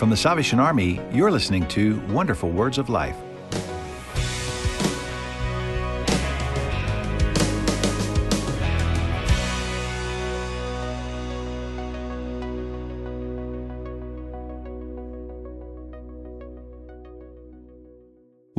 From the Salvation Army, you're listening to Wonderful Words of Life.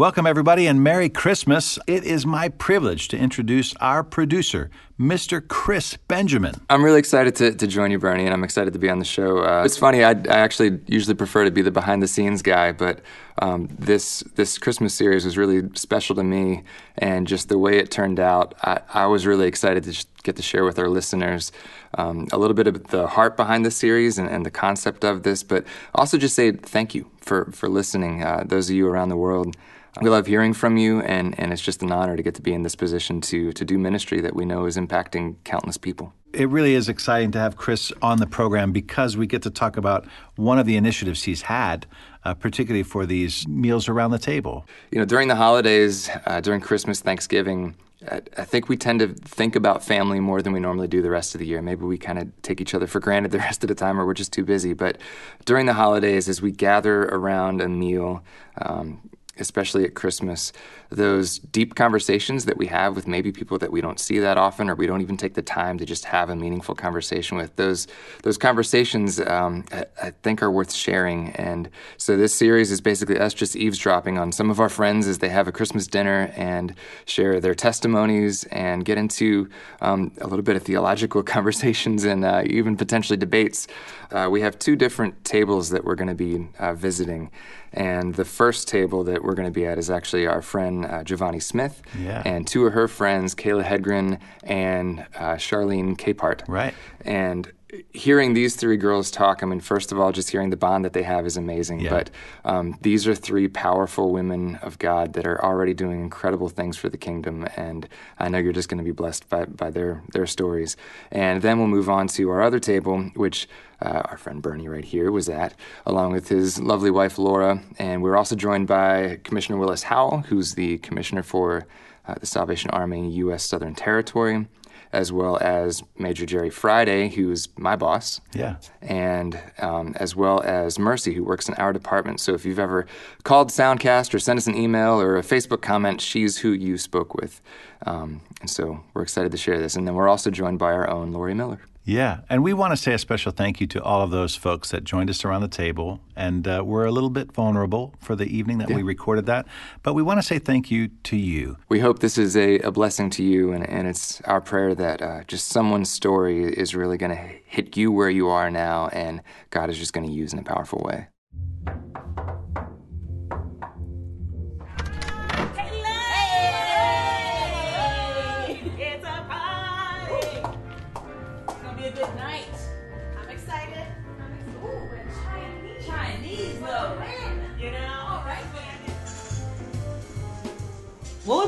Welcome, everybody, and Merry Christmas. It is my privilege to introduce our producer, Mr. Chris Benjamin. I'm really excited to, to join you, Bernie, and I'm excited to be on the show. Uh, it's funny, I, I, actually usually prefer to be the behind the scenes guy, but um, this this Christmas series was really special to me, and just the way it turned out, I, I was really excited to get to share with our listeners um, a little bit of the heart behind the series and, and, the concept of this, but also just say thank you for, for listening, uh, those of you around the world. We love hearing from you, and, and it's just an honor to get to be in this position to, to do ministry that we know is impacting countless people. It really is exciting to have Chris on the program because we get to talk about one of the initiatives he's had, uh, particularly for these meals around the table. You know, during the holidays, uh, during Christmas, Thanksgiving, I think we tend to think about family more than we normally do the rest of the year. Maybe we kind of take each other for granted the rest of the time, or we're just too busy. But during the holidays, as we gather around a meal, um, especially at Christmas, those deep conversations that we have with maybe people that we don't see that often, or we don't even take the time to just have a meaningful conversation with. Those those conversations, um, I, I, think, are worth sharing. And so this series is basically us just eavesdropping on some of our friends as they have a Christmas dinner and share their testimonies and get into um, a little bit of theological conversations and uh, even potentially debates. Uh, we have two different tables that we're going to be uh, visiting. And the first table that we're going to be at is actually our friend uh, Giovanni Smith yeah. and two of her friends, Kayla Hedgren and uh, Charlene Capehart. Right. And hearing these three girls talk, I mean, first of all, just hearing the bond that they have is amazing. Yeah. But um, these are three powerful women of God that are already doing incredible things for the kingdom, and I know you're just going to be blessed by, by their their stories. And then we'll move on to our other table, which uh, our friend Bernie right here was at, along with his lovely wife Laura, and we're also joined by Commissioner Willis Howell, who's the commissioner for uh, the Salvation Army U.S. Southern Territory as well as Major Jerry Friday, who's my boss. Yeah. And um, as well as Mercy, who works in our department. So if you've ever called Soundcast or sent us an email or a Facebook comment, she's who you spoke with. Um, and so we're excited to share this. And then we're also joined by our own Lori Miller. Yeah, and we want to say a special thank you to all of those folks that joined us around the table. And uh, we're a little bit vulnerable for the evening that yeah. we recorded that, but we want to say thank you to you. We hope this is a, a blessing to you, and, and it's our prayer that uh, just someone's story is really going to hit you where you are now, and God is just going to use in a powerful way.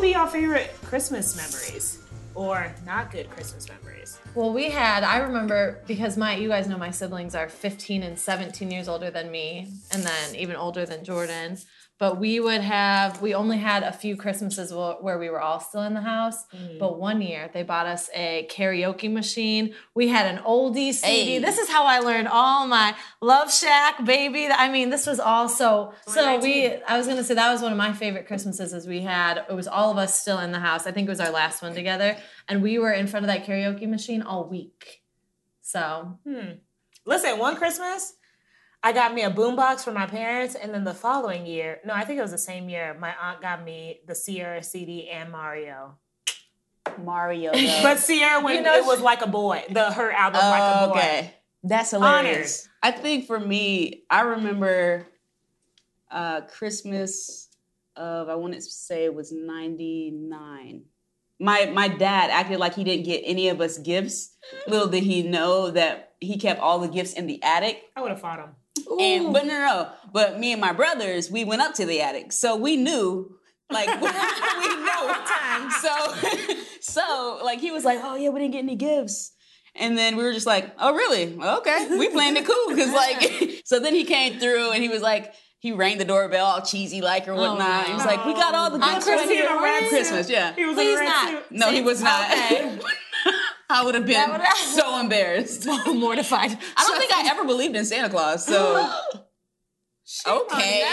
Be your favorite Christmas memories? Or not good Christmas memories? Well, we had, I remember because my, you guys know my siblings are 15 and 17 years older than me, and then even older than Jordan but we would have we only had a few christmases where we were all still in the house. Mm. but one year they bought us a karaoke machine. We had an oldie cd hey. this is how i learned all my love shack baby. I mean this was all so so we i was gonna say that was one of my favorite christmases as we had it was all of us still in the house. I think it was our last one together. And we were in front of that karaoke machine all week. So hmm. listen one christmas I got me a boombox for my parents, and then the following year, no, I think it was the same year, my aunt got me the Ciara CD and Mario. Mario, but Ciara when you know, it was like a boy, the her album oh, like a boy. Okay, that's hilarious. Honored. I think for me, I remember uh, Christmas of I want to say it was ninety nine. My my dad acted like he didn't get any of us gifts. Little did he know that he kept all the gifts in the attic. I would have fought him. And but no, no, but me and my brothers, we went up to the attic, so we knew, like we know time. So, so like he was like, "Oh yeah, we didn't get any gifts." And then we were just like, oh, really? Okay. We planned it cool. Cause like, so then he came through and he was like, he rang the doorbell all cheesy like or oh, whatnot. Oh, he was like, we got all the gifts for Christmas. Yeah. He was Please not. No, he was not. Okay. I would have been so embarrassed, mortified. I don't think I ever believed in Santa Claus. So Okay.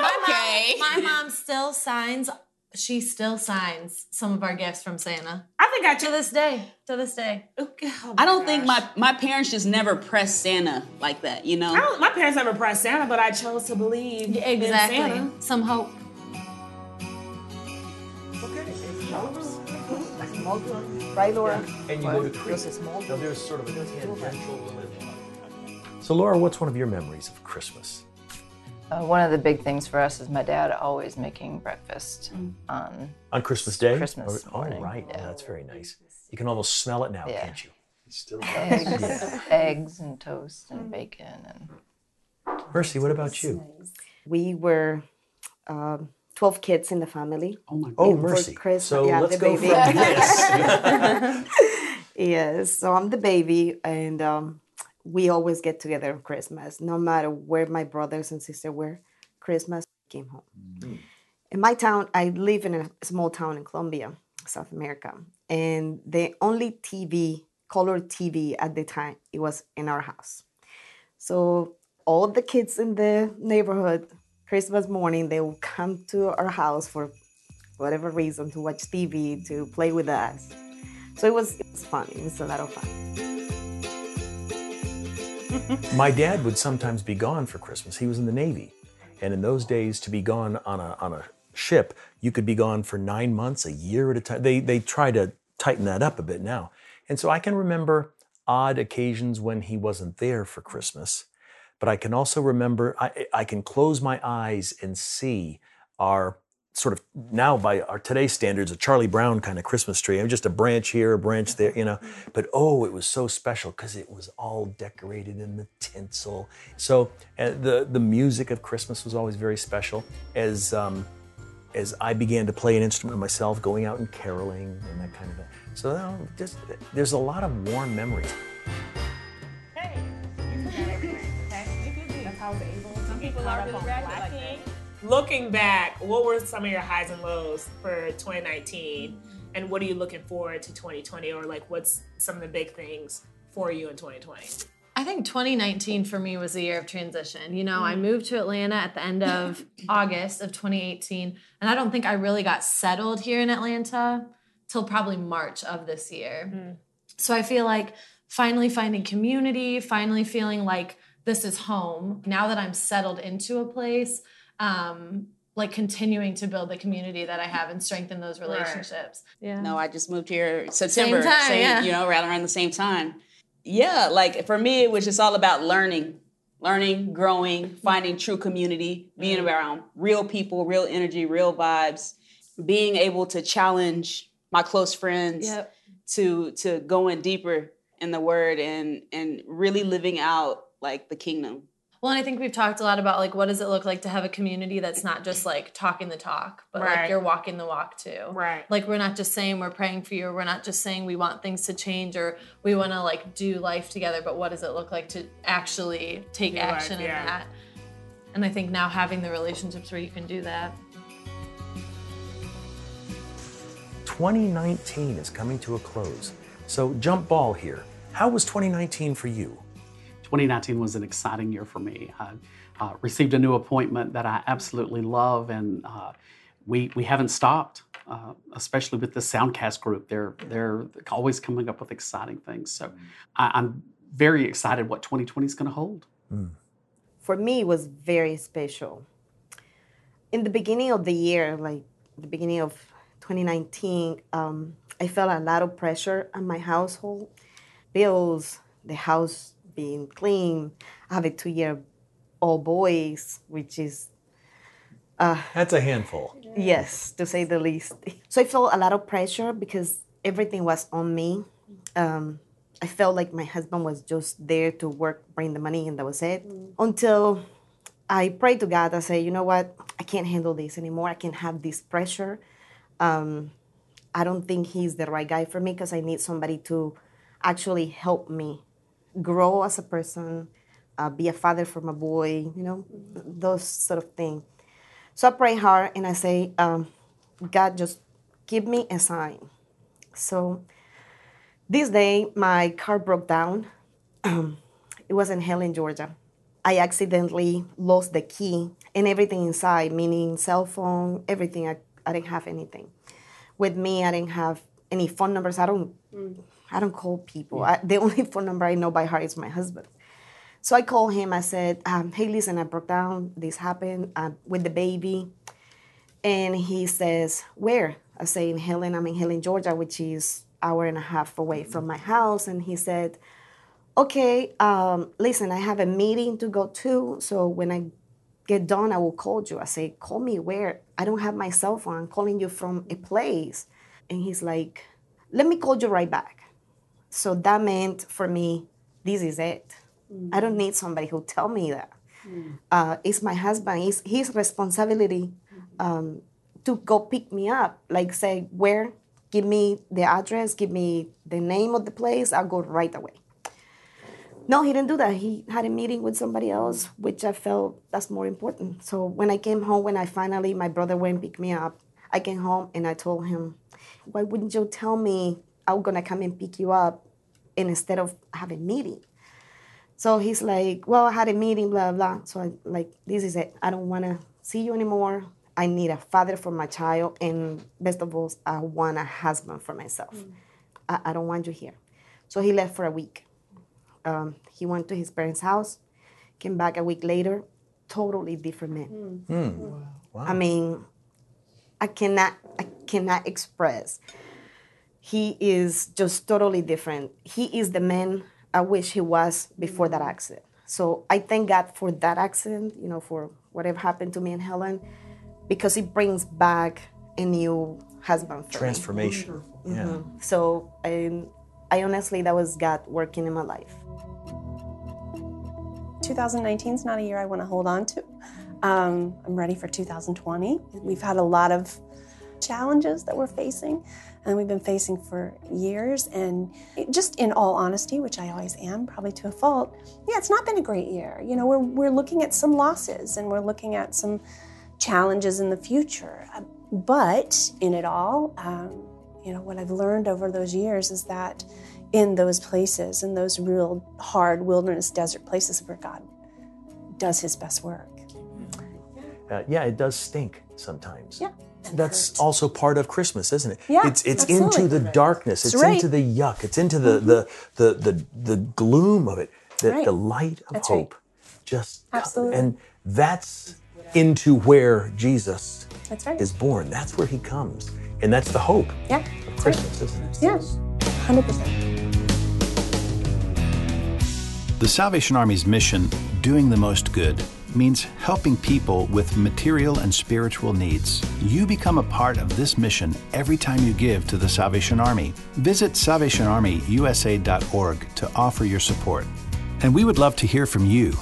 My Okay. mom, my mom still signs. She still signs some of our gifts from Santa I think I to this day. To this day. Oh, I don't think my my parents just never pressed Santa like that, you know. I don't, my parents never pressed Santa, but I chose to believe in Santa. Some hope. Right, Laura? And you go to Crete. Now there's sort of a tangential religion. So, Laura, what's one of your memories of Christmas? Uh, one of the big things for us is my dad always making breakfast on. On Christmas Day? Christmas Oh, morning, right. yeah. Oh, that's very nice. You can almost smell it now, Yeah. can't you? Still. Eggs, eggs and toast and bacon and Mercy, what about you? We were um 12 kids in the family. Oh my God. Oh, Mercy. Christmas- so yeah, let's the go baby. from this. Yes, so I'm the baby, and um, we always get together on Christmas, no matter where my brothers and sister were. Christmas came home. In my town, I live in a small town in Colombia, South America, and the only TV, color TV at the time, it was in our house. So all the kids in the neighborhood, Christmas morning, they will come to our house for whatever reason to watch TV, to play with us. So it was, it was fun. It was a lot of fun. My dad would sometimes be gone for Christmas. He was in the Navy. And in those days, to be gone on a, on a ship, you could be gone for nine months, a year at a time. They, they try to tighten that up a bit now. And so I can remember odd occasions when he wasn't there for Christmas. But I can also remember, I, I can close my eyes and see our sort of now by our today's standards, a Charlie Brown kind of Christmas tree. I mean, just a branch here, a branch there, you know. But oh, it was so special because it was all decorated in the tinsel. So uh, the the music of Christmas was always very special. As um, as I began to play an instrument myself, going out and caroling and that kind of thing. So you know, just there's a lot of warm memories. Looking back, what were some of your highs and lows for 2019? And what are you looking forward to 2020? Or like what's some of the big things for you in 2020? I think 2019 for me was a year of transition. You know, I moved to Atlanta at the end of August of 2018, and I don't think I really got settled here in Atlanta till probably March of this year. So I feel like finally finding community, finally feeling like this is home. Now that I'm settled into a place, um, like continuing to build the community that I have and strengthen those relationships. Yeah. No, I just moved here September, same time, same- yeah. you know, right around the same time. Yeah, like for me, it was just all about learning, learning, growing, finding true community, being around real people, real energy, real vibes, being able to challenge my close friends Yep. to to going deeper in the word and and really living out like the kingdom. Well, and I think we've talked a lot about like what does it look like to have a community that's not just like talking the talk, but Right. like you're walking the walk too. Right. Like we're not just saying we're praying for you, or we're not just saying we want things to change or we want to like do life together, but what does it look like to actually take Do life, action in that? And I think now having the relationships where you can do that. 2019 is coming to a close. So jump ball here. How was 2019 for you? 2019 was an exciting year for me. I uh, received a new appointment that I absolutely love, and uh, we we haven't stopped. Uh, especially with the Soundcast group, they're they're always coming up with exciting things. So I, I'm very excited what 2020 is going to hold. For me, it was very special. In the beginning of the year, like the beginning of 2019, um, I felt a lot of pressure on my household. Bills, the house being clean. I have a two-year-old boys, which is That's a handful. Yes, to say the least. So I felt a lot of pressure because everything was on me. Um, I felt like my husband was just there to work, bring the money, and that was it. Until I prayed to God, I said, you know what? I can't handle this anymore. I can't have this pressure. Um, I don't think he's the right guy for me because I need somebody to actually help me grow as a person, uh, be a father for my boy, you know, those sort of things. So I pray hard and I say, um, God, just give me a sign. So this day, my car broke down. it was in Helen, Georgia. I accidentally lost the key and everything inside, meaning cell phone, everything. I, I didn't have anything. With me, I didn't have any phone numbers. I don't I don't call people. I, the only phone number I know by heart is my husband. So I called him. I said, um, "Hey, listen, I broke down. This happened uh, with the baby." And he says, "Where?" I say, "In Helen. I'm in Helen, Georgia, which is hour and a half away from my house." And he said, "Okay, um, listen, I have a meeting to go to. So when I get done, I will call you." I say, "Call me where? I don't have my cell phone. I'm calling you from a place." And he's like, "Let me call you right back." So that meant for me, this is it. I don't need somebody who tell me that. Uh, it's my husband. It's his responsibility um, to go pick me up. Like say where, give me the address, give me the name of the place. I'll go right away. No, he didn't do that. He had a meeting with somebody else, which I felt that's more important. So when I came home, when I finally my brother went and picked me up, I came home and I told him, "Why wouldn't you tell me I'm gonna come and pick you up, instead of have a meeting?" So he's like, "Well, I had a meeting, blah blah." So I like, "This is it. I don't wanna see you anymore. I need a father for my child, and best of all, I want a husband for myself. Mm. I, I don't want you here." So he left for a week. Um, he went to his parents' house, came back a week later, totally different man. Mm. Hmm. Mm. Wow. I mean, I cannot, I cannot express. He is just totally different. He is the man I wish he was before that accident. So I thank God for that accident, you know, for whatever happened to me and Helen, because it brings back a new husband for me. Transformation. Yeah. So I, I honestly, that was God working in my life. 2019 is not a year I want to hold on to. Um, I'm ready for 2020. We've had a lot of challenges that we're facing, and we've been facing for years. And it- just in all honesty, which I always am, probably to a fault, yeah, it's not been a great year. You know, we're, we're looking at some losses and we're looking at some challenges in the future. Uh, But in it all, um, you know, what I've learned over those years is that in those places, in those real hard wilderness desert places where God does his best work. Uh, yeah, it does stink sometimes. Yeah. That's also part of Christmas, isn't it? Yeah, it's it's absolutely. into the darkness. It's right. into the yuck. It's into the the, the the the gloom of it. That Right. the light of That's right. hope just Absolutely. and that's into where Jesus That's right. is born. That's where he comes. And that's the hope Yeah. of Christmas, isn't it? Yeah. 100%. The Salvation Army's mission, doing the most good, means helping people with material and spiritual needs. You become a part of this mission every time you give to the Salvation Army. Visit salvationarmyusa.org to offer your support. And we would love to hear from you.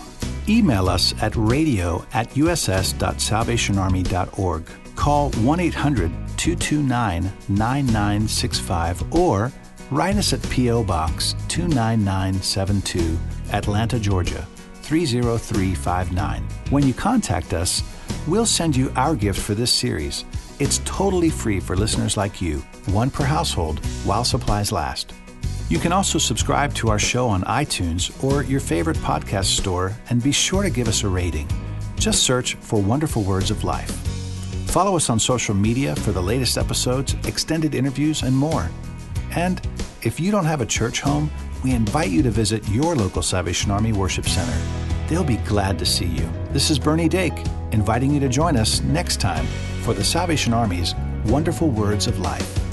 Email us at radio at uss.salvationarmy.org. Call 1 800 229 9965 or write us at P.O. Box 29972, Atlanta, Georgia 30359. When you contact us, we'll send you our gift for this series. It's totally free for listeners like you, one per household, while supplies last. You can also subscribe to our show on iTunes or your favorite podcast store and be sure to give us a rating. Just search for Wonderful Words of Life. Follow us on social media for the latest episodes, extended interviews, and more. And if you don't have a church home, we invite you to visit your local Salvation Army Worship Center. They'll be glad to see you. This is Bernie Dake, inviting you to join us next time for the Salvation Army's Wonderful Words of Life.